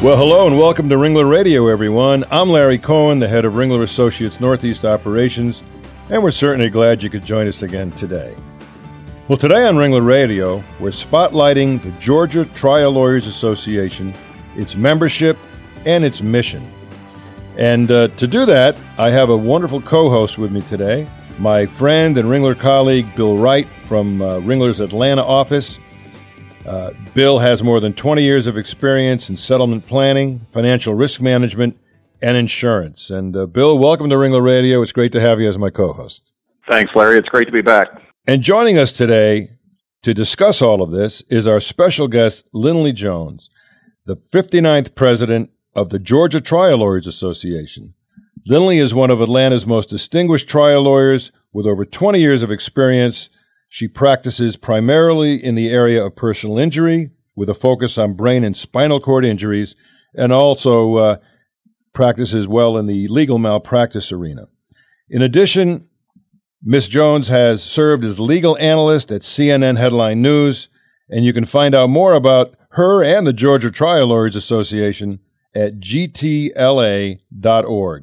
Well, hello and welcome to Ringler Radio, everyone. I'm Larry Cohen, the head of Ringler Associates Northeast Operations, and we're certainly glad you could join us again today. Well, today on Ringler Radio, we're spotlighting the Georgia Trial Lawyers Association, its membership, and its mission. And uh, to do that, I have a wonderful co host with me today, my friend and Ringler colleague, Bill Wright from uh, Ringler's Atlanta office. Uh, Bill has more than 20 years of experience in settlement planning, financial risk management, and insurance. And uh, Bill, welcome to Ringler Radio. It's great to have you as my co host. Thanks, Larry. It's great to be back. And joining us today to discuss all of this is our special guest, Lindley Jones, the 59th president of the Georgia Trial Lawyers Association. Lindley is one of Atlanta's most distinguished trial lawyers with over 20 years of experience she practices primarily in the area of personal injury with a focus on brain and spinal cord injuries, and also uh, practices well in the legal malpractice arena. In addition, Ms. Jones has served as legal analyst at CNN Headline News, and you can find out more about her and the Georgia Trial Lawyers Association at gtla.org.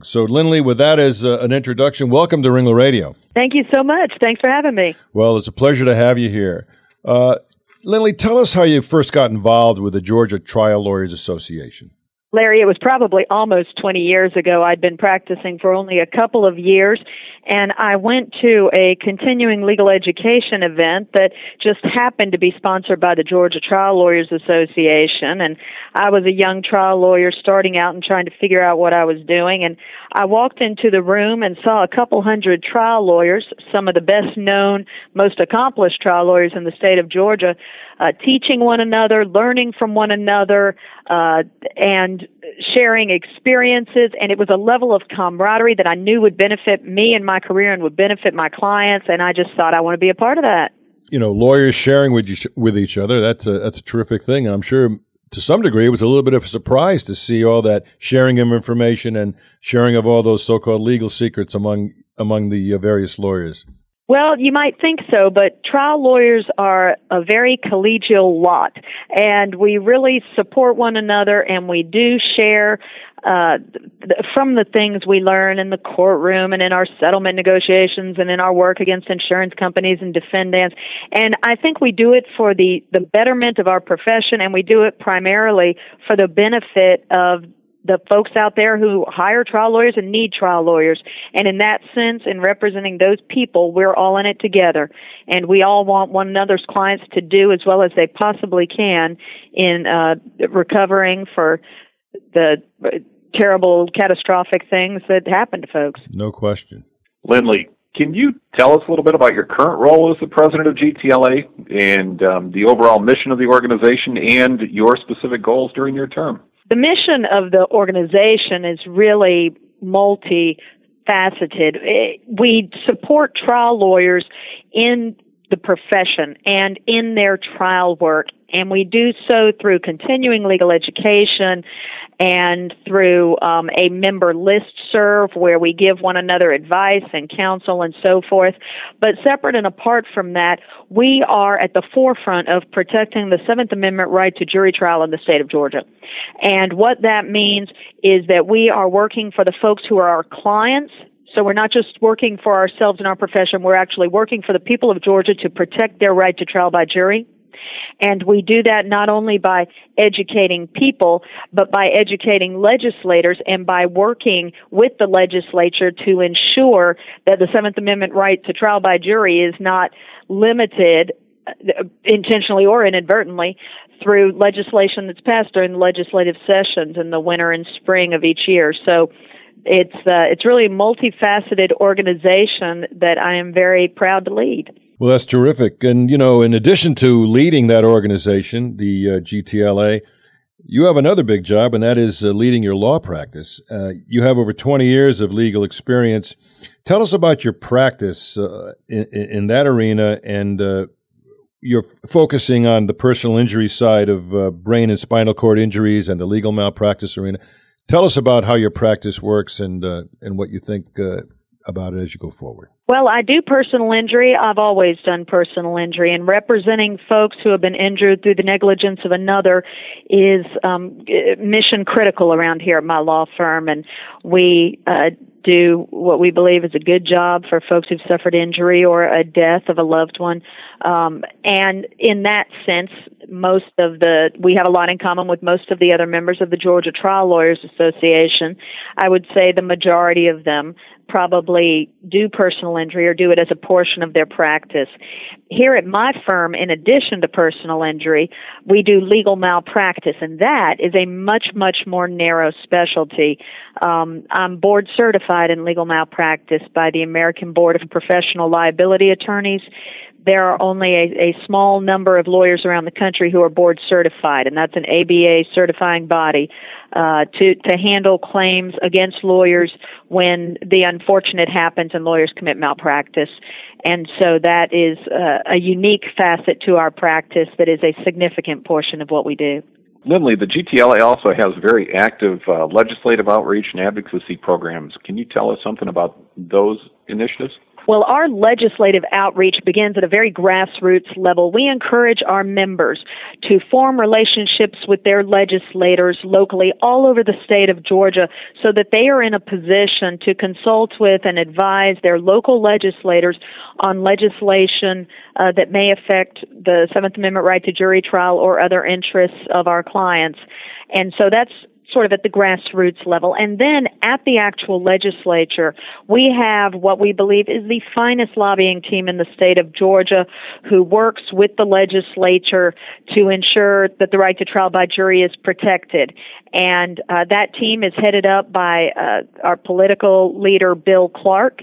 So, Lindley, with that as uh, an introduction, welcome to Ringler Radio. Thank you so much. Thanks for having me. Well, it's a pleasure to have you here. Uh, Lindley, tell us how you first got involved with the Georgia Trial Lawyers Association. Larry, it was probably almost 20 years ago. I'd been practicing for only a couple of years, and I went to a continuing legal education event that just happened to be sponsored by the Georgia Trial Lawyers Association. And I was a young trial lawyer starting out and trying to figure out what I was doing. And I walked into the room and saw a couple hundred trial lawyers, some of the best known, most accomplished trial lawyers in the state of Georgia, uh, teaching one another, learning from one another, uh, and sharing experiences. And it was a level of camaraderie that I knew would benefit me and my career and would benefit my clients. And I just thought I want to be a part of that. You know, lawyers sharing with each, with each other, that's a, that's a terrific thing. And I'm sure to some degree, it was a little bit of a surprise to see all that sharing of information and sharing of all those so-called legal secrets among among the uh, various lawyers. Well, you might think so, but trial lawyers are a very collegial lot, and we really support one another, and we do share uh, from the things we learn in the courtroom and in our settlement negotiations and in our work against insurance companies and defendants. And I think we do it for the the betterment of our profession, and we do it primarily for the benefit of the folks out there who hire trial lawyers and need trial lawyers. And in that sense, in representing those people, we're all in it together. And we all want one another's clients to do as well as they possibly can in uh, recovering for the terrible, catastrophic things that happen to folks. No question. Lindley, can you tell us a little bit about your current role as the president of GTLA and um, the overall mission of the organization and your specific goals during your term? The mission of the organization is really multifaceted. Eh, we support trial lawyers in the profession and in their trial work and we do so through continuing legal education and through um, a member list serve where we give one another advice and counsel and so forth. But separate and apart from that, we are at the forefront of protecting the Seventh Amendment right to jury trial in the state of Georgia. And what that means is that we are working for the folks who are our clients so we're not just working for ourselves in our profession, we're actually working for the people of Georgia to protect their right to trial by jury. And we do that not only by educating people, but by educating legislators and by working with the legislature to ensure that the Seventh Amendment right to trial by jury is not limited uh, intentionally or inadvertently through legislation that's passed during legislative sessions in the winter and spring of each year. So it's uh, it's really a multifaceted organization that I am very proud to lead. Well, that's terrific. And, you know, in addition to leading that organization, the uh, GTLA, you have another big job, and that is uh, leading your law practice. Uh, you have over 20 years of legal experience. Tell us about your practice uh, in, in, that arena and uh, you're focusing on the personal injury side of uh, brain and spinal cord injuries and the legal malpractice arena. Tell us about how your practice works and uh, and what you think uh, about it as you go forward. Well, I do personal injury. I've always done personal injury, and representing folks who have been injured through the negligence of another is um, mission critical around here at my law firm. And we uh, do what we believe is a good job for folks who've suffered injury or a death of a loved one. Um, and in that sense, most of the we have a lot in common with most of the other members of the Georgia Trial Lawyers Association. I would say the majority of them probably do personal injury or do it as a portion of their practice. Here at my firm, in addition to personal injury, we do legal malpractice, and that is a much, much more narrow specialty. Um, I'm board certified in legal malpractice by the American Board of Professional Liability Attorneys there are only a, a, small number of lawyers around the country who are board certified, and that's an ABA certifying body uh, to to handle claims against lawyers when the unfortunate happens and lawyers commit malpractice. And so that is uh, a unique facet to our practice that is a significant portion of what we do. Lindley, the GTLA also has very active uh, legislative outreach and advocacy programs. Can you tell us something about those initiatives? Well, our legislative outreach begins at a very grassroots level. We encourage our members to form relationships with their legislators locally all over the state of Georgia so that they are in a position to consult with and advise their local legislators on legislation uh, that may affect the Seventh Amendment right to jury trial or other interests of our clients. And so that's sort of at the grassroots level. And then at the actual legislature, we have what we believe is the finest lobbying team in the state of Georgia who works with the legislature to ensure that the right to trial by jury is protected. And uh, that team is headed up by uh, our political leader, Bill Clark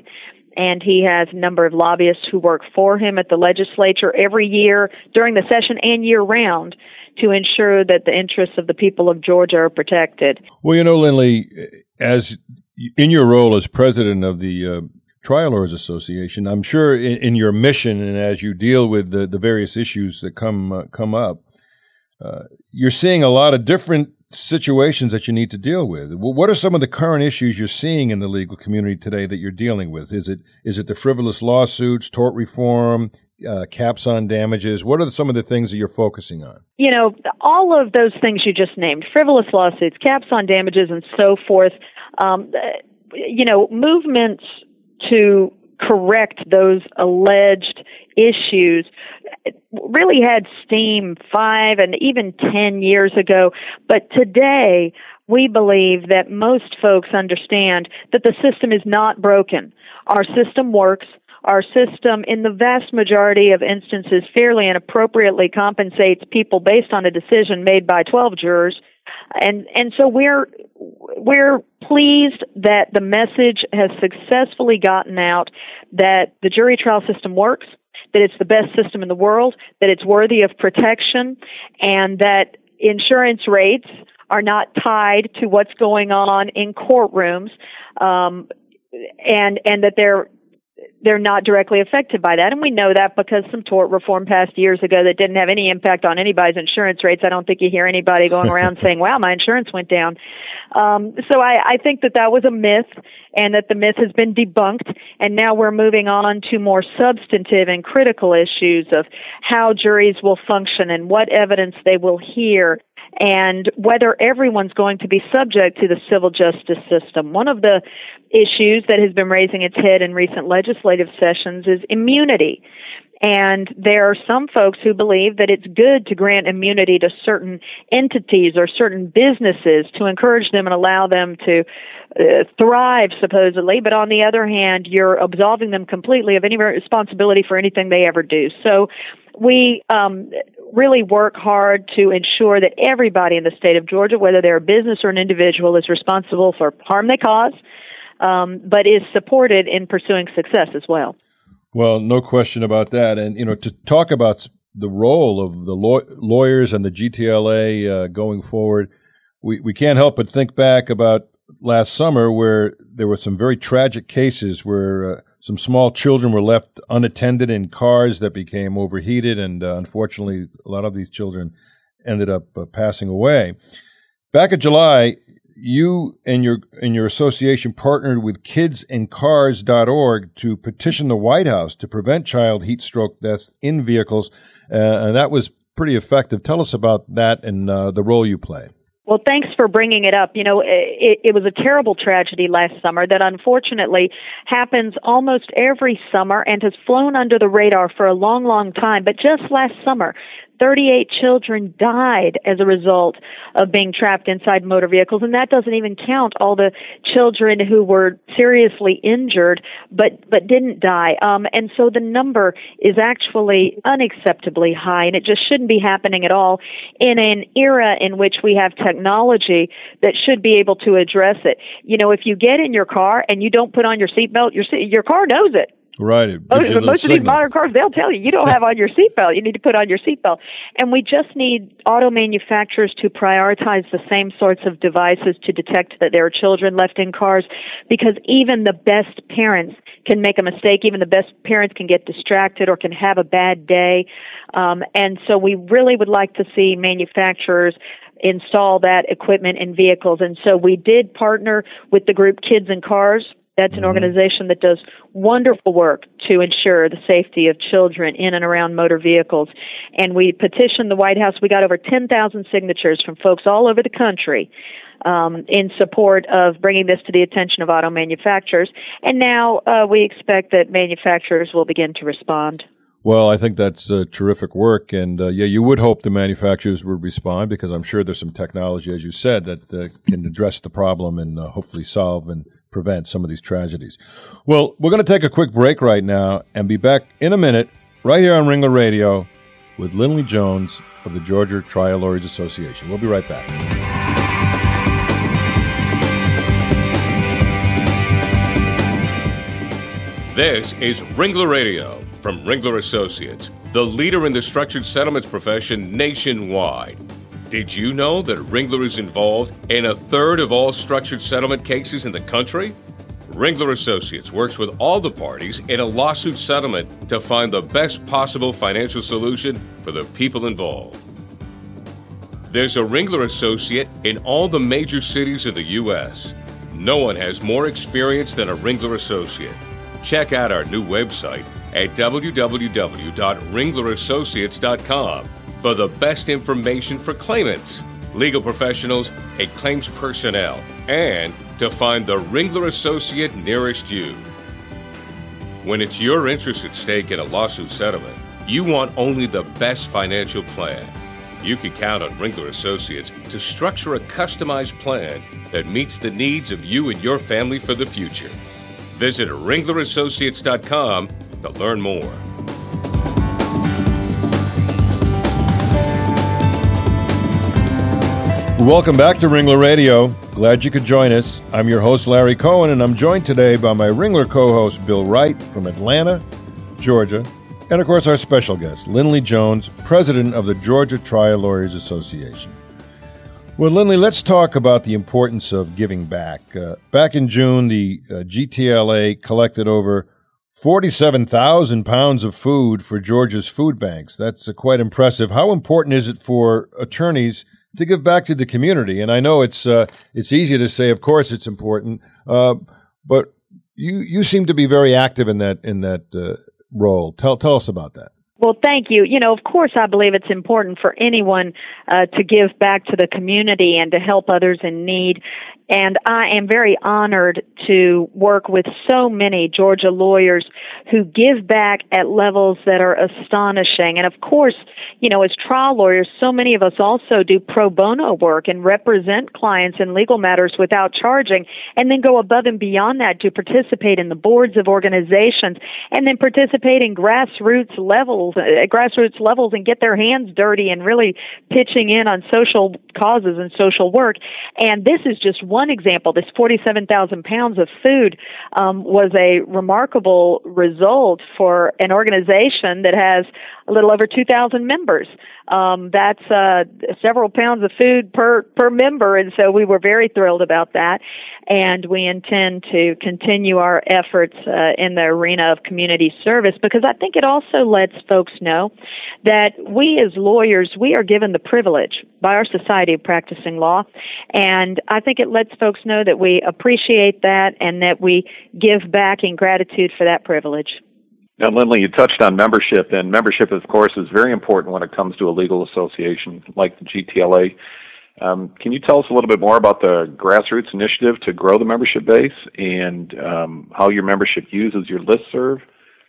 and he has a number of lobbyists who work for him at the legislature every year during the session and year round to ensure that the interests of the people of Georgia are protected. Well, you know, Lindley, as in your role as president of the uh, Trial Lawyers Association, I'm sure in, in, your mission and as you deal with the, the various issues that come uh, come up, uh, you're seeing a lot of different situations that you need to deal with. What are some of the current issues you're seeing in the legal community today that you're dealing with? Is it is it the frivolous lawsuits, tort reform, uh, caps on damages? What are some of the things that you're focusing on? You know, all of those things you just named frivolous lawsuits, caps on damages, and so forth. Um, you know, movements to correct those alleged issues really had steam five and even ten years ago. But today, we believe that most folks understand that the system is not broken. Our system works our system, in the vast majority of instances, fairly and appropriately compensates people based on a decision made by 12 jurors. And, and so we're, we're pleased that the message has successfully gotten out that the jury trial system works, that it's the best system in the world, that it's worthy of protection, and that insurance rates are not tied to what's going on in courtrooms, um, and and that they're they're not directly affected by that. And we know that because some tort reform passed years ago that didn't have any impact on anybody's insurance rates. I don't think you hear anybody going around saying, wow, my insurance went down. Um, so I, I think that that was a myth and that the myth has been debunked. And now we're moving on to more substantive and critical issues of how juries will function and what evidence they will hear and whether everyone's going to be subject to the civil justice system. One of the issues that has been raising its head in recent legislative sessions is immunity. And there are some folks who believe that it's good to grant immunity to certain entities or certain businesses to encourage them and allow them to uh, thrive, supposedly. But on the other hand, you're absolving them completely of any responsibility for anything they ever do. So we um, really work hard to ensure that everybody in the state of Georgia, whether they're a business or an individual, is responsible for harm they cause, um, but is supported in pursuing success as well. Well, no question about that. And, you know, to talk about the role of the law- lawyers and the GTLA uh, going forward, we, we can't help but think back about last summer where there were some very tragic cases where uh, some small children were left unattended in cars that became overheated. And uh, unfortunately, a lot of these children ended up uh, passing away. Back in July, you and your and your association partnered with kidsandcars.org to petition the White House to prevent child heat stroke deaths in vehicles, uh, and that was pretty effective. Tell us about that and uh, the role you play. Well, thanks for bringing it up. You know, it, it was a terrible tragedy last summer that unfortunately happens almost every summer and has flown under the radar for a long, long time. But just last summer, 38 children died as a result of being trapped inside motor vehicles, and that doesn't even count all the children who were seriously injured but but didn't die. Um, and so the number is actually unacceptably high, and it just shouldn't be happening at all in an era in which we have technology that should be able to address it. You know, if you get in your car and you don't put on your seatbelt, your your car knows it. Right. Most, most of these modern cars, they'll tell you you don't have on your seatbelt. You need to put on your seatbelt. And we just need auto manufacturers to prioritize the same sorts of devices to detect that there are children left in cars, because even the best parents can make a mistake. Even the best parents can get distracted or can have a bad day. Um, and so we really would like to see manufacturers install that equipment in vehicles. And so we did partner with the group Kids and Cars that's an mm-hmm. organization that does wonderful work to ensure the safety of children in and around motor vehicles. And we petitioned the White House. We got over 10,000 signatures from folks all over the country um, in support of bringing this to the attention of auto manufacturers. And now uh, we expect that manufacturers will begin to respond. Well, I think that's uh, terrific work, and uh, yeah, you would hope the manufacturers would respond because I'm sure there's some technology, as you said, that uh, can address the problem and uh, hopefully solve and prevent some of these tragedies. Well, we're going to take a quick break right now and be back in a minute right here on Ringler Radio with Lindley Jones of the Georgia Trial Lawyers Association. We'll be right back. This is Ringler Radio from Ringler Associates, the leader in the structured settlements profession nationwide. Did you know that Ringler is involved in a third of all structured settlement cases in the country? Ringler Associates works with all the parties in a lawsuit settlement to find the best possible financial solution for the people involved. There's a Ringler Associate in all the major cities of the U.S. No one has more experience than a Ringler Associate. Check out our new website at www.ringlerassociates.com for the best information for claimants, legal professionals, and claims personnel, and to find the Ringler Associate nearest you. When it's your interest at stake in a lawsuit settlement, you want only the best financial plan. You can count on Ringler Associates to structure a customized plan that meets the needs of you and your family for the future. Visit ringlerassociates.com to learn more. Welcome back to Ringler Radio. Glad you could join us. I'm your host, Larry Cohen, and I'm joined today by my Ringler co host, Bill Wright from Atlanta, Georgia, and of course, our special guest, Lindley Jones, president of the Georgia Trial Lawyers Association. Well, Lindley, let's talk about the importance of giving back. Uh, back in June, the uh, GTLA collected over 47,000 pounds of food for Georgia's food banks. That's uh, quite impressive. How important is it for attorneys? To give back to the community. And I know it's uh, it's easy to say, of course, it's important, uh, but you you seem to be very active in that in that uh, role. Tell tell us about that. Well, thank you. You know, of course, I believe it's important for anyone uh, to give back to the community and to help others in need. And I am very honored to work with so many Georgia lawyers who give back at levels that are astonishing. And of course, you know, as trial lawyers, so many of us also do pro bono work and represent clients in legal matters without charging, and then go above and beyond that to participate in the boards of organizations and then participate in grassroots levels, uh, grassroots levels and get their hands dirty and really pitching in on social causes and social work. And this is just one example. This 47,000 pounds of food um, was a remarkable result for an organization that has a little over 2,000 members. Um, that's uh, several pounds of food per per member, and so we were very thrilled about that. And we intend to continue our efforts uh, in the arena of community service because I think it also lets folks know that we as lawyers we are given the privilege by our Society of Practicing Law, and I think it lets folks know that we appreciate that and that we give back in gratitude for that privilege. Now, Lindley, you touched on membership, and membership, of course, is very important when it comes to a legal association like the GTLA. Um, can you tell us a little bit more about the grassroots initiative to grow the membership base and um, how your membership uses your list serve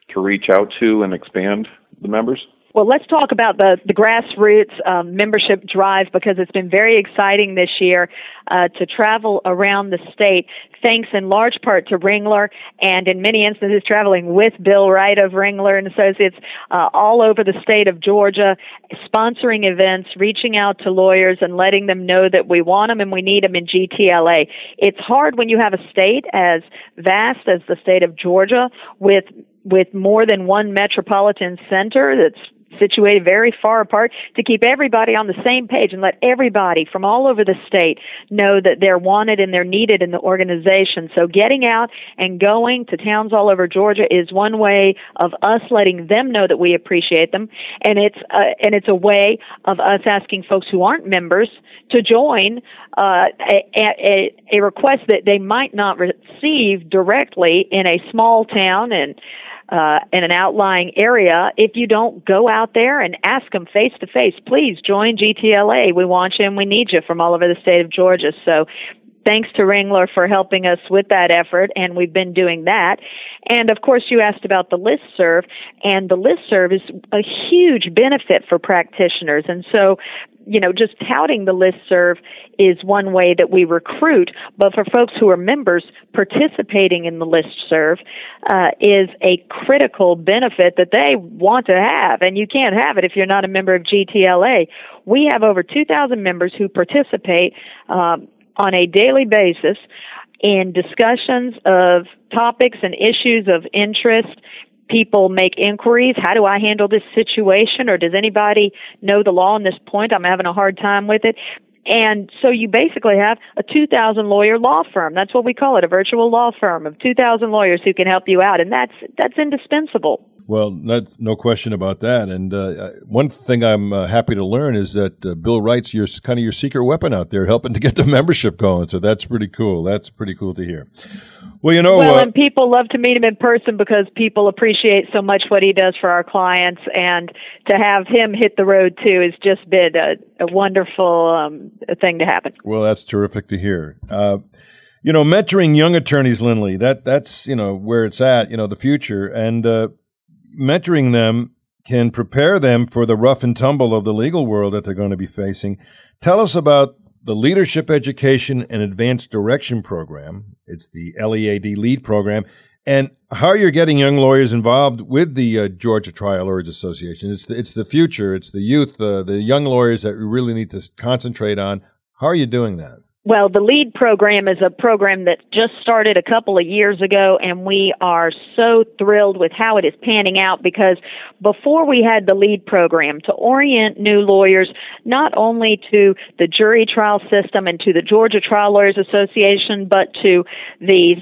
to reach out to and expand the members? Well, let's talk about the, the grassroots um, membership drive because it's been very exciting this year uh, to travel around the state, thanks in large part to Ringler and in many instances traveling with Bill Wright of Ringler and Associates uh, all over the state of Georgia, sponsoring events, reaching out to lawyers and letting them know that we want them and we need them in GTLA. It's hard when you have a state as vast as the state of Georgia with with more than one metropolitan center that's situated very far apart to keep everybody on the same page and let everybody from all over the state know that they're wanted and they're needed in the organization. So getting out and going to towns all over Georgia is one way of us letting them know that we appreciate them, and it's uh, and it's a way of us asking folks who aren't members to join uh, a, a, a request that they might not receive directly in a small town and uh, in an outlying area, if you don't go out there and ask them face to face, please join GTLA. We want you and we need you from all over the state of Georgia. So thanks to Ringler for helping us with that effort, and we've been doing that. And of course, you asked about the list serve, and the list serve is a huge benefit for practitioners. And so you know, just touting the list serve is one way that we recruit, but for folks who are members, participating in the list serve uh, is a critical benefit that they want to have, and you can't have it if you're not a member of GTLA. We have over 2,000 members who participate um, on a daily basis in discussions of topics and issues of interest. People make inquiries how do i handle this situation? or does anybody know the law on this point? I'm having a hard time with it. And so you basically have a 2000 lawyer law firm. That's what we call it a virtual law firm of 2000 lawyers who can help you out. And that's that's indispensable well, not, no question about that. And uh, one thing I'm uh, happy to learn is that uh, Bill Wright's your kind of your secret weapon out there, helping to get the membership going. So that's pretty cool. That's pretty cool to hear. Well, you know, well, uh, and people love to meet him in person because people appreciate so much what he does for our clients, and to have him hit the road too has just been a, a wonderful um, thing to happen. Well, that's terrific to hear. Uh, you know, mentoring young attorneys, Lindley, that that's you know where it's at. You know, the future and uh, mentoring them can prepare them for the rough and tumble of the legal world that they're going to be facing. Tell us about the Leadership Education and Advanced Direction Program. It's the LEAD LEAD program. And how you're getting young lawyers involved with the uh, Georgia Trial Lawyers Association. It's the, it's the future, it's the youth, uh, the young lawyers that we really need to concentrate on. How are you doing that? Well, the LEAD program is a program that just started a couple of years ago, and we are so thrilled with how it is panning out because before we had the LEAD program to orient new lawyers not only to the jury trial system and to the Georgia Trial Lawyers Association, but to the,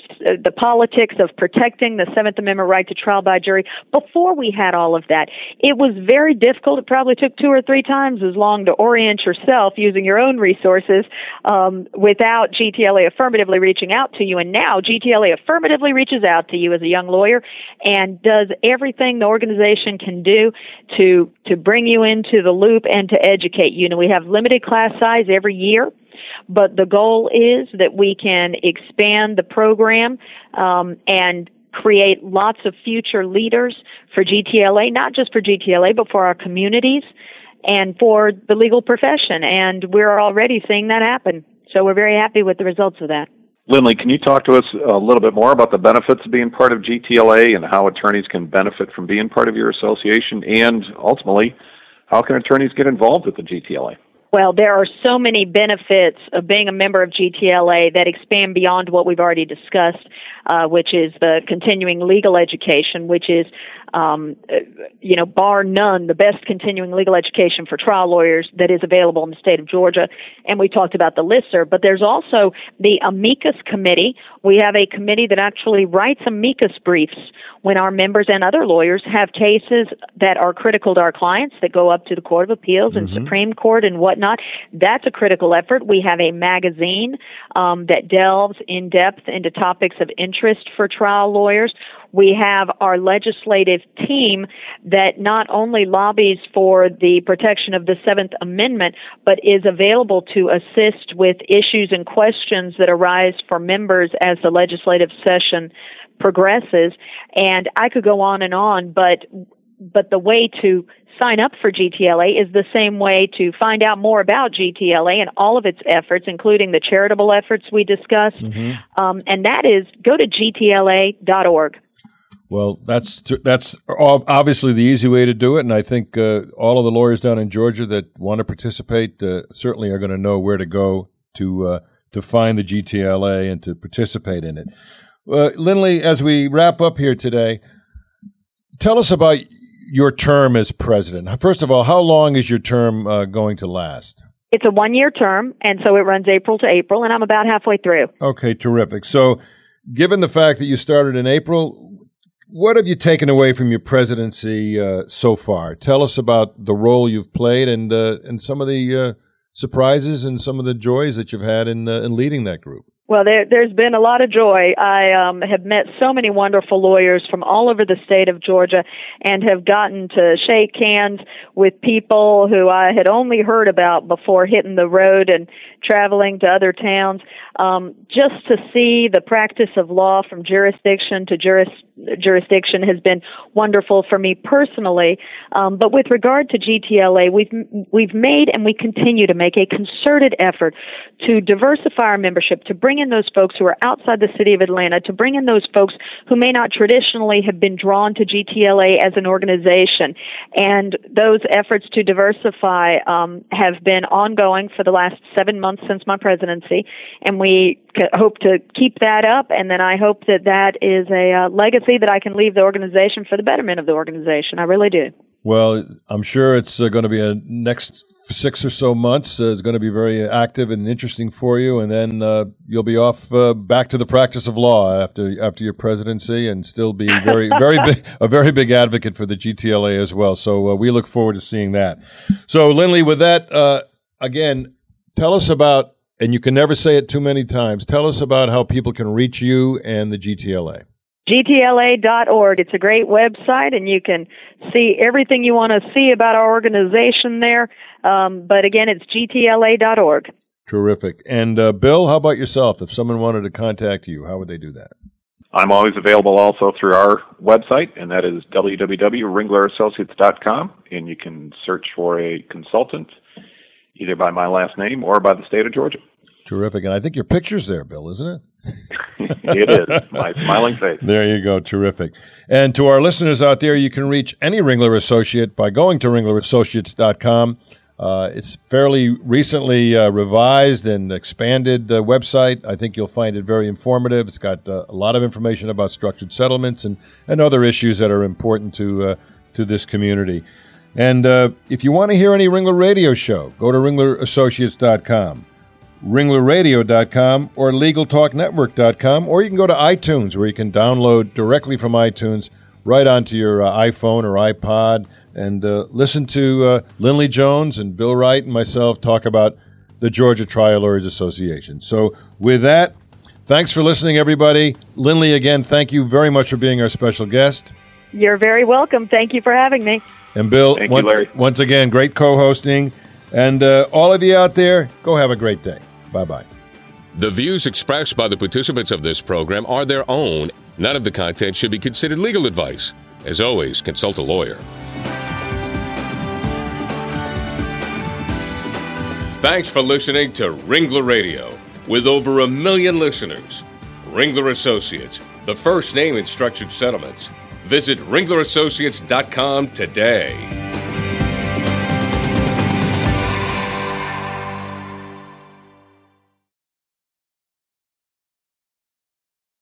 the politics of protecting the Seventh Amendment right to trial by jury, before we had all of that, it was very difficult. It probably took two or three times as long to orient yourself using your own resources. Um, without GTLA affirmatively reaching out to you. And now GTLA affirmatively reaches out to you as a young lawyer and does everything the organization can do to to bring you into the loop and to educate you. And we have limited class size every year. But the goal is that we can expand the program um, and create lots of future leaders for GTLA, not just for GTLA, but for our communities and for the legal profession. And we're already seeing that happen. So we're very happy with the results of that. Lindley, can you talk to us a little bit more about the benefits of being part of GTLA and how attorneys can benefit from being part of your association? And ultimately, how can attorneys get involved with the GTLA? Well, there are so many benefits of being a member of GTLA that expand beyond what we've already discussed, uh, which is the continuing legal education, which is, um, you know, bar none, the best continuing legal education for trial lawyers that is available in the state of Georgia. And we talked about the listserv, but there's also the amicus committee. We have a committee that actually writes amicus briefs when our members and other lawyers have cases that are critical to our clients that go up to the Court of Appeals mm-hmm. and Supreme Court and whatnot. That's a critical effort. We have a magazine um, that delves in depth into topics of interest for trial lawyers. We have our legislative team that not only lobbies for the protection of the Seventh Amendment, but is available to assist with issues and questions that arise for members as the legislative session progresses. And I could go on and on, but but the way to sign up for GTLA is the same way to find out more about GTLA and all of its efforts, including the charitable efforts we discussed. Mm-hmm. Um, and that is go to gtla.org. Well, that's that's obviously the easy way to do it, and I think uh, all of the lawyers down in Georgia that want to participate uh, certainly are going to know where to go to uh, to find the GTLA and to participate in it. Uh, Lindley, as we wrap up here today, tell us about your term as president. First of all, how long is your term uh, going to last? It's a one year term, and so it runs April to April, and I'm about halfway through. Okay, terrific. So, given the fact that you started in April, what have you taken away from your presidency uh, so far? Tell us about the role you've played and uh, and some of the uh, surprises and some of the joys that you've had in uh, in leading that group. Well, there, has been a lot of joy. I um, have met so many wonderful lawyers from all over the state of Georgia and have gotten to shake hands with people who I had only heard about before hitting the road and traveling to other towns. Um, just to see the practice of law from jurisdiction to juris, jurisdiction has been wonderful for me personally. Um, but with regard to GTLA, we've we've made and we continue to make a concerted effort to diversify our membership, to bring in those folks who are outside the city of Atlanta, to bring in those folks who may not traditionally have been drawn to GTLA as an organization. And those efforts to diversify um, have been ongoing for the last seven months since my presidency, and we hope to keep that up. And then I hope that that is a uh, legacy that I can leave the organization for the betterment of the organization. I really do. Well, I'm sure it's uh, going to be a next six or so months uh, is going to be very active and interesting for you, and then uh, you'll be off uh, back to the practice of law after after your presidency, and still be very very big a very big advocate for the GTLA as well. So uh, we look forward to seeing that. So Lindley, with that, uh, again, tell us about, and you can never say it too many times. Tell us about how people can reach you and the GTLA gtla.org. It's a great website, and you can see everything you want to see about our organization there. Um, but again, it's gtla.org. Terrific. And uh, Bill, how about yourself? If someone wanted to contact you, how would they do that? I'm always available also through our website, and that is www.ringlerassociates.com. And you can search for a consultant either by my last name or by the state of Georgia. Terrific. And I think your picture's there, Bill, isn't it? it is. My smiling face. There you go. Terrific. And to our listeners out there, you can reach any Ringler Associate by going to ringlerassociates.com. Uh, it's fairly recently uh, revised and expanded uh, website. I think you'll find it very informative. It's got uh, a lot of information about structured settlements and, and other issues that are important to uh, to this community. And uh, if you want to hear any Ringler radio show, go to ringlerassociates.com ringlerradio.com or legaltalknetwork.com, or you can go to iTunes where you can download directly from iTunes right onto your uh, iPhone or iPod and uh, listen to uh, Lindley Jones and Bill Wright and myself talk about the Georgia Trial Lawyers Association. So, with that, thanks for listening, everybody. Lindley, again, thank you very much for being our special guest. You're very welcome. Thank you for having me. And Bill, one, you, once again, great co hosting. And uh, all of you out there, go have a great day. Bye bye. The views expressed by the participants of this program are their own. None of the content should be considered legal advice. As always, consult a lawyer. Thanks for listening to Ringler Radio. With over a million listeners, Ringler Associates, the first name in structured settlements. Visit ringlerassociates.com today.